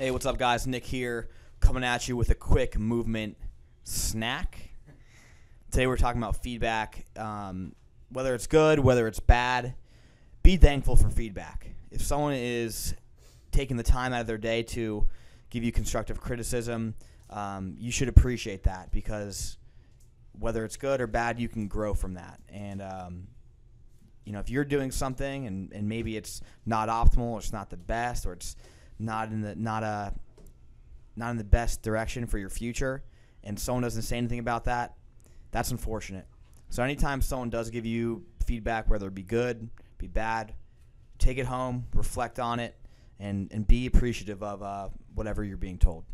Hey, what's up, guys? Nick here, coming at you with a quick movement snack. Today we're talking about feedback. Um, whether it's good, whether it's bad, be thankful for feedback. If someone is taking the time out of their day to give you constructive criticism, um, you should appreciate that because whether it's good or bad, you can grow from that. And um, you know, if you're doing something and, and maybe it's not optimal, or it's not the best, or it's not in the not a not in the best direction for your future, and someone doesn't say anything about that, that's unfortunate. So anytime someone does give you feedback, whether it be good, be bad, take it home, reflect on it, and and be appreciative of uh, whatever you're being told.